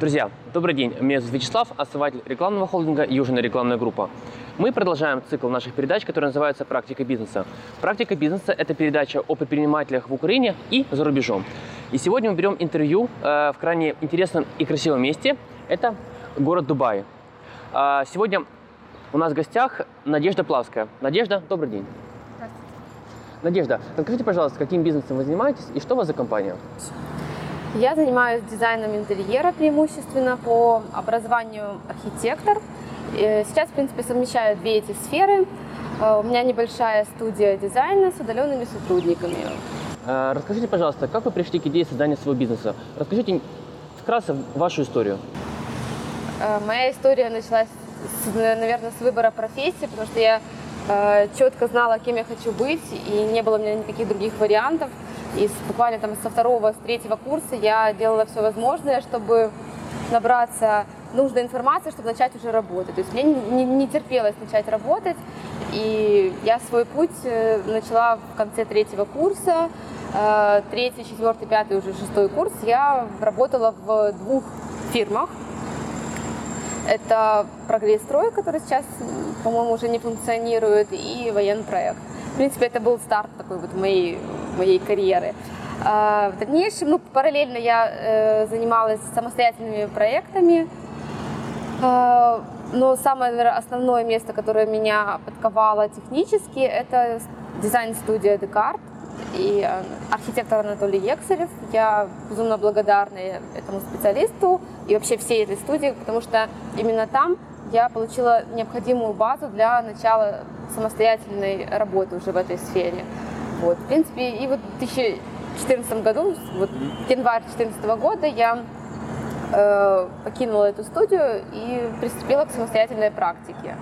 Друзья, добрый день. Меня зовут Вячеслав, основатель рекламного холдинга «Южная рекламная группа». Мы продолжаем цикл наших передач, который называется «Практика бизнеса». «Практика бизнеса» – это передача о предпринимателях в Украине и за рубежом. И сегодня мы берем интервью э, в крайне интересном и красивом месте. Это город Дубай. А сегодня у нас в гостях Надежда Плавская. Надежда, добрый день. Здравствуйте. Надежда, расскажите, пожалуйста, каким бизнесом вы занимаетесь и что у вас за компания? Я занимаюсь дизайном интерьера преимущественно по образованию архитектор. Э, Сейчас, в принципе, совмещаю две эти сферы. Э, У меня небольшая студия дизайна с удаленными сотрудниками. Э, Расскажите, пожалуйста, как вы пришли к идее создания своего бизнеса? Расскажите вкратце вашу историю. Моя история началась, наверное, с выбора профессии, потому что я четко знала, кем я хочу быть, и не было у меня никаких других вариантов. И буквально там со второго, с третьего курса я делала все возможное, чтобы набраться нужной информации, чтобы начать уже работать. То есть мне не, не- терпелось начать работать, и я свой путь э, начала в конце третьего курса. Э, Третий, четвертый, пятый, уже шестой курс я работала в двух фирмах. Это прогресс-строй, который сейчас, по-моему, уже не функционирует, и военный проект. В принципе, это был старт такой вот моей, моей карьеры. А, В дальнейшем, ну, параллельно я э, занималась самостоятельными проектами, А, но самое, наверное, основное место, которое меня подковало технически, это дизайн-студия Декарт и э, архитектор Анатолий Ексарев. Я безумно благодарна этому специалисту и вообще всей этой студии, потому что именно там я получила необходимую базу для начала самостоятельной работы уже в этой сфере. Вот, в принципе, и вот в 2014 году, вот январь 2014 года я э, покинула эту студию и приступила к самостоятельной практике.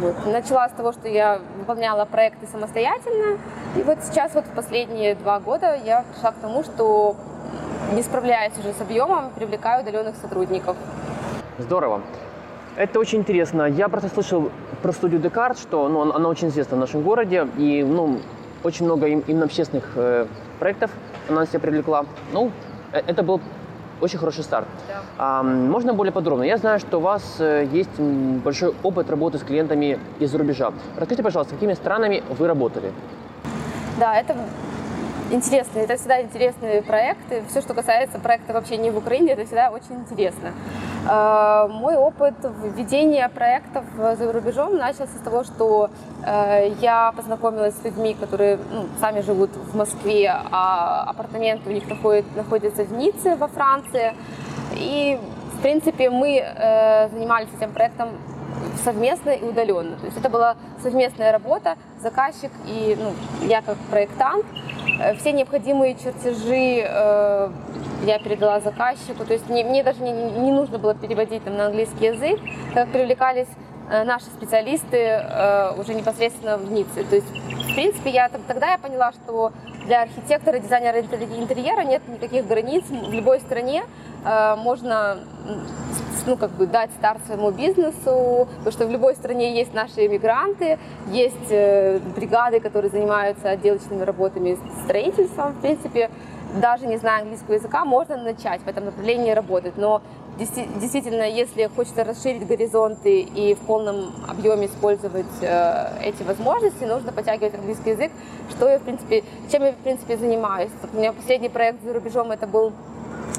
Вот. Начала с того, что я выполняла проекты самостоятельно, и вот сейчас вот в последние два года я пришла к тому, что не справляясь уже с объемом, привлекаю удаленных сотрудников. Здорово. Это очень интересно. Я просто слышал про студию Декарт, что ну, она очень известна в нашем городе, и ну, очень много им- именно общественных э, проектов она на себя привлекла. Ну, э, это был очень хороший старт. Да. А, можно более подробно? Я знаю, что у вас э, есть большой опыт работы с клиентами из-за рубежа. Расскажите, пожалуйста, с какими странами вы работали? Да, это интересно, это всегда интересные проекты. Все, что касается проекта вообще не в Украине, это всегда очень интересно. Э, Мой опыт введения проектов за рубежом начался с того, что э, я познакомилась с людьми, которые ну, сами живут в Москве, а апартаменты у них находят- находятся в Ницце во Франции. И, в принципе, мы э, занимались этим проектом совместно и удаленно. То есть это была совместная работа, заказчик и ну, я как проектант. Э, Все необходимые чертежи э, я передала заказчику. То есть мне, мне даже не, не нужно было переводить там, на английский язык, так как привлекались э, наши специалисты э, уже непосредственно в Ницце. То есть, в принципе, я тогда я поняла, что для архитектора, дизайнера интер- интерьера нет никаких границ. В любой стране э, можно ну, как бы дать старт своему бизнесу, потому что в любой стране есть наши иммигранты, есть э, бригады, которые занимаются отделочными работами, строительством. В принципе, даже не зная английского языка, можно начать в этом направлении работать. Но действительно, если хочется расширить горизонты и в полном объеме использовать э, эти возможности, нужно подтягивать английский язык, что я, в принципе, чем я, в принципе, занимаюсь. У меня последний проект за рубежом, это был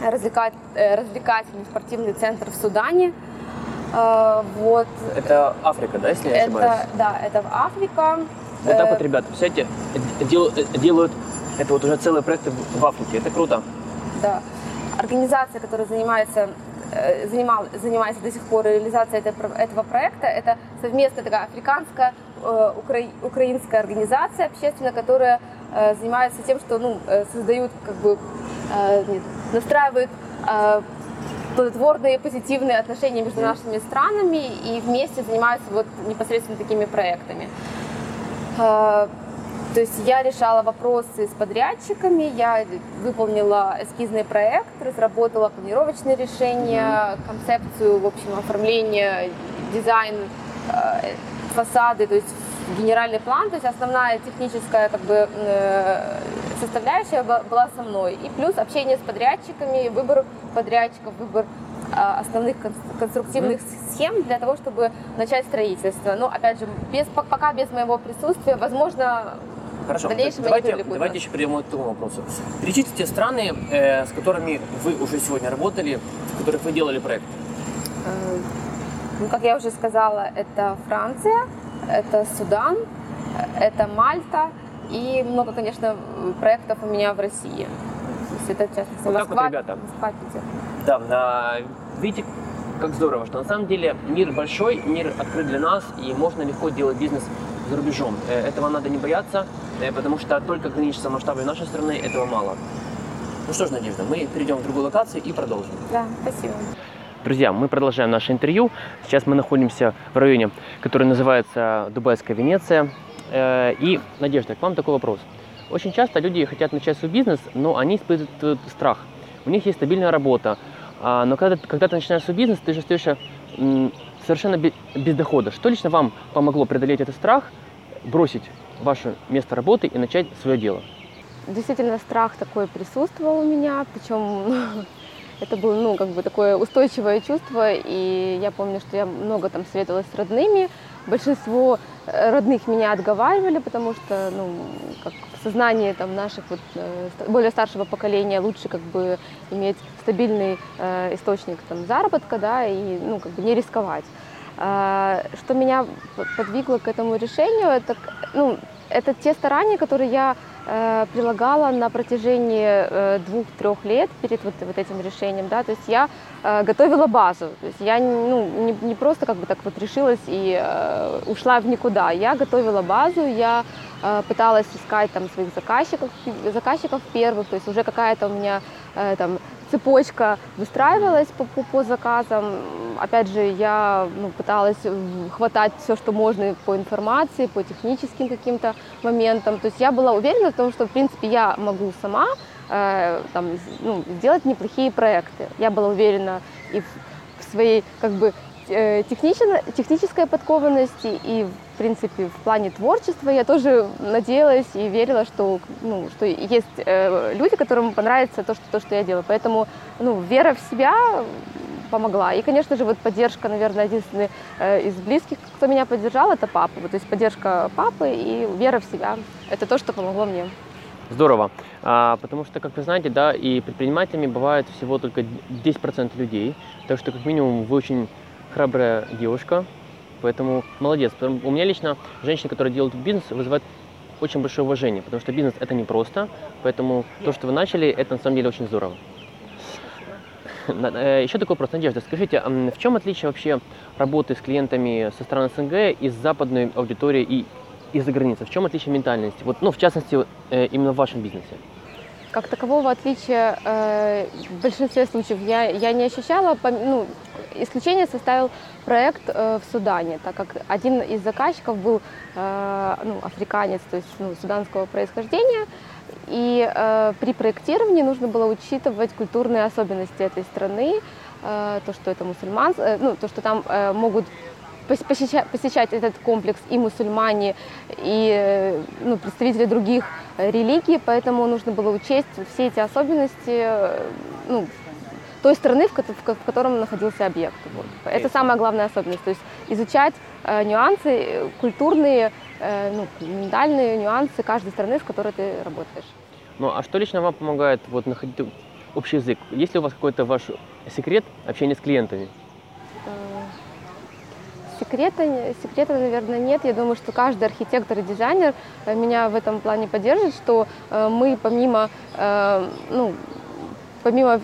развлекать, э, развлекательный спортивный центр в Судане. Э, Вот. Это Африка, да, если я не ошибаюсь? Это, да, это в Африка. Вот так Э, вот, ребята, представляете, дел- делают это вот уже целые проекты в Африке. Это круто. Да. Организация, которая занимается, занимал, занимается до сих пор реализацией этого, про- этого проекта, это совместная такая африканская э, укра- украинская организация общественная, которая э, занимается тем, что ну, э, создают, как бы, э, нет, настраивают э, плодотворные позитивные отношения между нашими странами и вместе занимаются вот непосредственно такими проектами. Э, То есть я решала вопросы с подрядчиками, я выполнила эскизный проект, разработала планировочные решения, концепцию, в общем, оформление, дизайн, э, фасады, то есть генеральный план, то есть основная техническая как бы э, составляющая была со мной. И плюс общение с подрядчиками, выбор подрядчиков, выбор а, основных кон- конструктивных схем для того, чтобы начать строительство. Но, опять же, без, по- пока без моего присутствия, возможно, Хорошо, давайте, давайте еще перейдем к такому вопросу. Перечислите те страны, э, с которыми вы уже сегодня работали, в которых вы делали проект. Э, Ну, как я уже сказала, это Франция, это Судан, это Мальта и много, конечно, проектов у меня в России. То есть это, в частности, Вот так вот, Москва, ребята. Москва, Питер. Да, а, видите, как здорово, что на самом деле мир большой, мир открыт для нас, и можно легко делать бизнес за рубежом. Э, Этого надо не бояться, э, потому что только ограничиться масштабами нашей страны этого мало. Ну что ж, Надежда, мы перейдем в другую локацию и продолжим. Да, спасибо. Друзья, мы продолжаем наше интервью. Сейчас мы находимся в районе, который называется Дубайская Венеция. Э, И, Надежда, к вам такой вопрос. Очень часто люди хотят начать свой бизнес, но они испытывают страх. У них есть стабильная работа, а, но когда, когда ты начинаешь свой бизнес, ты же остаешься совершенно бе- без дохода. Что лично вам помогло преодолеть этот страх, бросить ваше место работы и начать свое дело? Действительно, страх такой присутствовал у меня, причем это было, ну, как бы такое устойчивое чувство, и я помню, что я много там советовалась с родными, большинство э, родных меня отговаривали, потому что, ну, как в сознании там наших вот э, более старшего поколения лучше как бы иметь стабильный э, источник там заработка, да, и, ну, как бы не рисковать. А, Что меня подвигло к этому решению, это, ну, это те старания, которые я прилагала на протяжении э, двух-трех лет перед вот, вот этим решением, да, то есть я э, готовила базу, то есть я ну, не, не просто как бы так вот решилась и э, ушла в никуда, я готовила базу, я э, пыталась искать там своих заказчиков, заказчиков первых, то есть уже какая-то у меня э, там цепочка выстраивалась по, по, по заказам. Опять же, я ну, пыталась м, хватать все, что можно по информации, по техническим каким-то моментам. То есть я была уверена в том, что, в принципе, я могу сама э, там, ну, сделать неплохие проекты. Я была уверена и в, в своей как бы э, технично- технической подкованности, и в принципе в плане творчества я тоже надеялась и верила, что, ну, что есть э, люди, которым понравится то что, то, что я делаю. Поэтому ну, вера в себя помогла. И, конечно же, вот поддержка, наверное, единственный э, из близких, кто меня поддержал, это папа. Вот, то есть поддержка папы и вера в себя. Это то, что помогло мне. Здорово. А, потому что, как вы знаете, да, и предпринимателями бывает всего только 10% людей. Так что, как минимум, вы очень храбрая девушка. Поэтому молодец. У меня лично женщины, которые делают бизнес, вызывают очень большое уважение, потому что бизнес это непросто, поэтому то, что вы начали, это на самом деле очень здорово. Э, Еще такой вопрос, Надежда, скажите, в чем отличие вообще работы с клиентами со стран СНГ и с западной аудиторией и из-за границы? В чем отличие ментальности? Вот, ну, в частности, э, именно в вашем бизнесе. Как такового отличия э, в большинстве случаев я, я не ощущала. Ну, исключение составил проект э, в Судане, так как один из заказчиков был э, ну, африканец, то есть ну, суданского происхождения. И э, при проектировании нужно было учитывать культурные особенности этой страны, э, то, что это мусульман, э, ну, то, что там э, могут посещать, посещать этот комплекс и мусульмане, и э, ну, представители других религий, поэтому нужно было учесть все эти особенности э, ну, той страны, в, в в котором находился объект. Вот. Это самая главная особенность, то есть изучать э, нюансы, э, культурные, э, ну, ментальные нюансы каждой страны, с которой ты работаешь. Ну, а что лично вам помогает вот, находить общий язык? Есть ли у вас какой-то ваш секрет общения с клиентами? Секрета, секрета, наверное, нет. Я думаю, что каждый архитектор и дизайнер э, меня в этом плане поддержит, что э, мы помимо, э, ну, помимо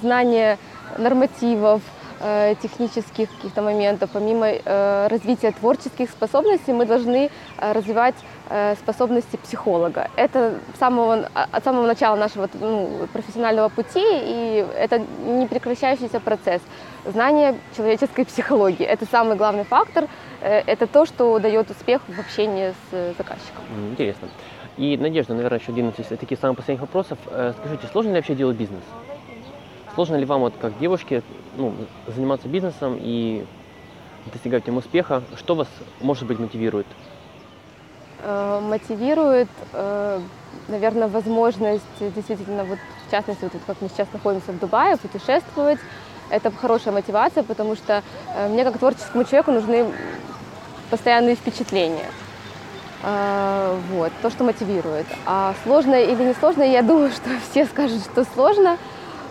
знания нормативов, технических каких-то моментов, помимо э, развития творческих способностей, мы должны э, развивать э, способности психолога. Это самого, а- от самого начала нашего ну, профессионального пути, и это непрекращающийся процесс. Знание человеческой психологии – это самый главный фактор, э, это то, что дает успех в общении с э, заказчиком. Интересно. И, Надежда, наверное, еще один из таких самых последних вопросов. Э, Скажите, сложно ли вообще делать бизнес? Сложно ли вам, вот, как девушке, ну, заниматься бизнесом и достигать нем успеха? Что вас, может быть, мотивирует? Э, мотивирует, э, наверное, возможность действительно, вот, в частности, вот, как мы сейчас находимся в Дубае, путешествовать, это хорошая мотивация, потому что э, мне как творческому человеку нужны постоянные впечатления. Вот, то, что мотивирует. А сложно или не сложно, я думаю, что все скажут, что сложно,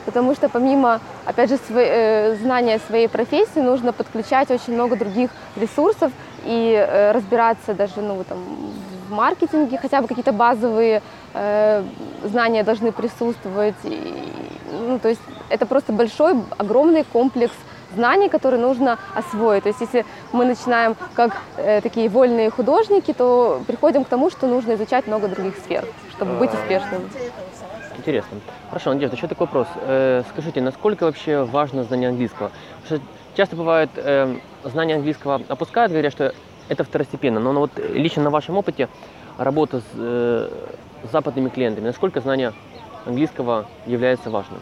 потому что помимо, опять же, сво- э, знания своей профессии, нужно подключать очень много других ресурсов и э, разбираться даже ну, там, в маркетинге, хотя бы какие-то базовые э, знания должны присутствовать. И, ну, то есть это просто большой, огромный комплекс знаний, которые нужно освоить. То есть если мы начинаем как э, такие вольные художники, то приходим к тому, что нужно изучать много других сфер, чтобы быть успешным. Интересно. Хорошо, Надежда, еще такой вопрос. Э, скажите, насколько вообще важно знание английского? Потому что часто бывает, э, знание английского опускают, говорят, что это второстепенно. Но ну, вот лично на вашем опыте работы с э, западными клиентами, насколько знание английского является важным?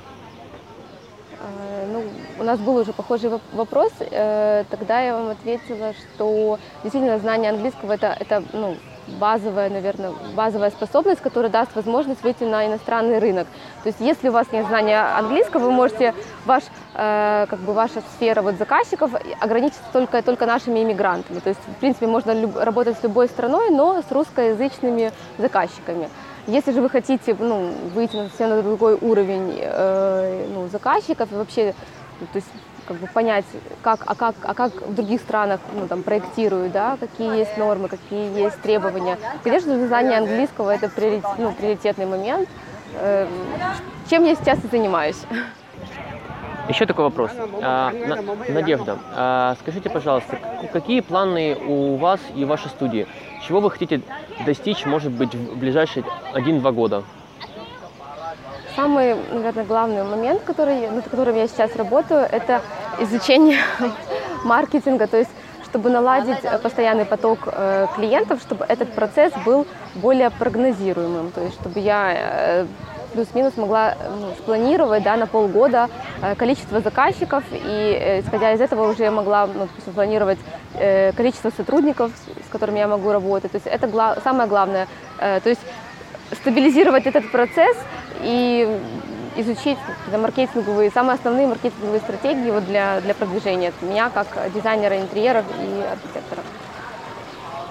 Э, Ну, у нас был уже похожий воп- вопрос. Тогда я вам ответила, что действительно знание английского это, это ну, базовая, наверное, базовая способность, которая даст возможность выйти на иностранный рынок. То есть, если у вас нет знания английского, вы можете ваш, э, как бы ваша сфера вот заказчиков ограничиться только, только нашими иммигрантами. То есть, в принципе, можно люб- работать с любой страной, но с русскоязычными заказчиками. Если же вы хотите ну, выйти на совсем на другой уровень э, ну, заказчиков и вообще то есть, как бы понять, как, а, как, а как в других странах ну, там, проектируют, да, какие есть нормы, какие есть требования. Конечно, знание английского это приоритет, ну, приоритетный момент, э, чем я сейчас и занимаюсь. Еще такой вопрос. А, На- Надежда, а, скажите, пожалуйста, какие планы у вас и вашей студии? Чего вы хотите достичь, может быть, в ближайшие 1-2 года? Самый, наверное, главный момент, который, над которым я сейчас работаю, это изучение маркетинга, то есть чтобы наладить э, постоянный поток э, клиентов, чтобы этот процесс был более прогнозируемым, то есть чтобы я э, плюс-минус могла ну, спланировать да, на полгода количество заказчиков, и исходя из этого уже могла ну, планировать количество сотрудников, с которыми я могу работать. То есть это гла- самое главное. То есть стабилизировать этот процесс и изучить какие-то маркетинговые, самые основные маркетинговые стратегии вот для, для продвижения от меня как дизайнера интерьеров и архитектора.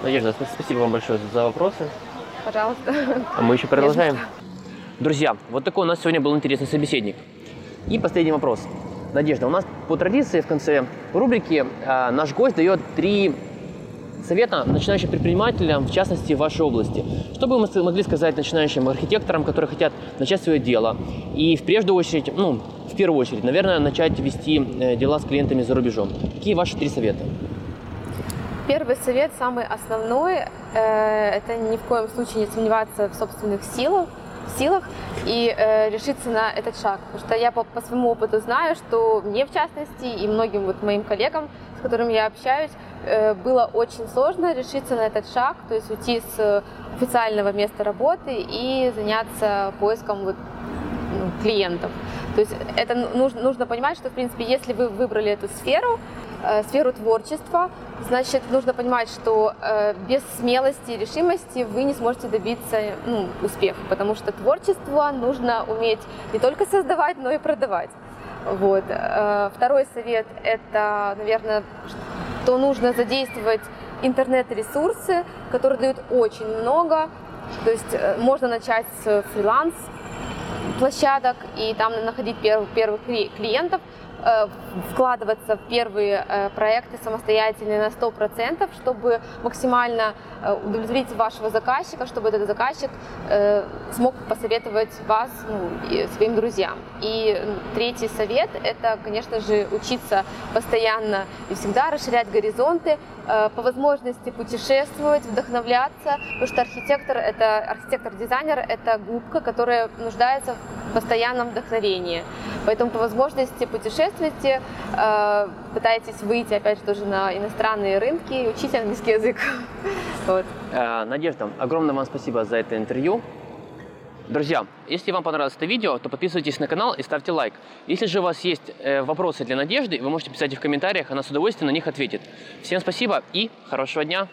Надежда, сп- спасибо вам большое за вопросы. Пожалуйста. А мы еще продолжаем. Друзья, вот такой у нас сегодня был интересный собеседник. И последний вопрос. Надежда, у нас по традиции в конце рубрики а, наш гость дает три совета начинающим предпринимателям, в частности, в вашей области. Что бы с- могли сказать начинающим архитекторам, которые хотят начать свое дело? И в первую очередь, ну, в первую очередь, наверное, начать вести э, дела с клиентами за рубежом. Какие ваши три совета? Первый совет, самый основной, э, это ни в коем случае не сомневаться в собственных силах, силах и э, решиться на этот шаг. Потому что я по, по своему опыту знаю, что мне в частности и многим вот моим коллегам, с которыми я общаюсь, было очень сложно решиться на этот шаг, то есть уйти с официального места работы и заняться поиском вот, ну, клиентов. То есть это нужно, нужно понимать, что в принципе, если вы выбрали эту сферу, э, сферу творчества, значит, нужно понимать, что э, без смелости и решимости вы не сможете добиться ну, успеха, потому что творчество нужно уметь не только создавать, но и продавать. Вот. Э, Второй совет – это, наверное, что нужно задействовать интернет-ресурсы, которые дают очень много. То есть э, можно начать с фриланс площадок и там находить перв- первых кли- клиентов, вкладываться в первые э, проекты самостоятельно на 100%, чтобы максимально э, удовлетворить вашего заказчика, чтобы этот заказчик э, смог посоветовать вас ну, своим друзьям. И третий совет – это, конечно же, учиться постоянно и всегда расширять горизонты, э, по возможности путешествовать, вдохновляться, потому что архитектор – это архитектор-дизайнер – это губка, которая нуждается в постоянном вдохновении. Поэтому по возможности путешествуйте, э, пытайтесь выйти, опять же, тоже на иностранные рынки и учите английский язык. Вот. Э, Надежда, огромное вам спасибо за это интервью. Друзья, если вам понравилось это видео, то подписывайтесь на канал и ставьте лайк. Если же у вас есть э, вопросы для Надежды, вы можете писать их в комментариях, она с удовольствием на них ответит. Всем спасибо и хорошего дня!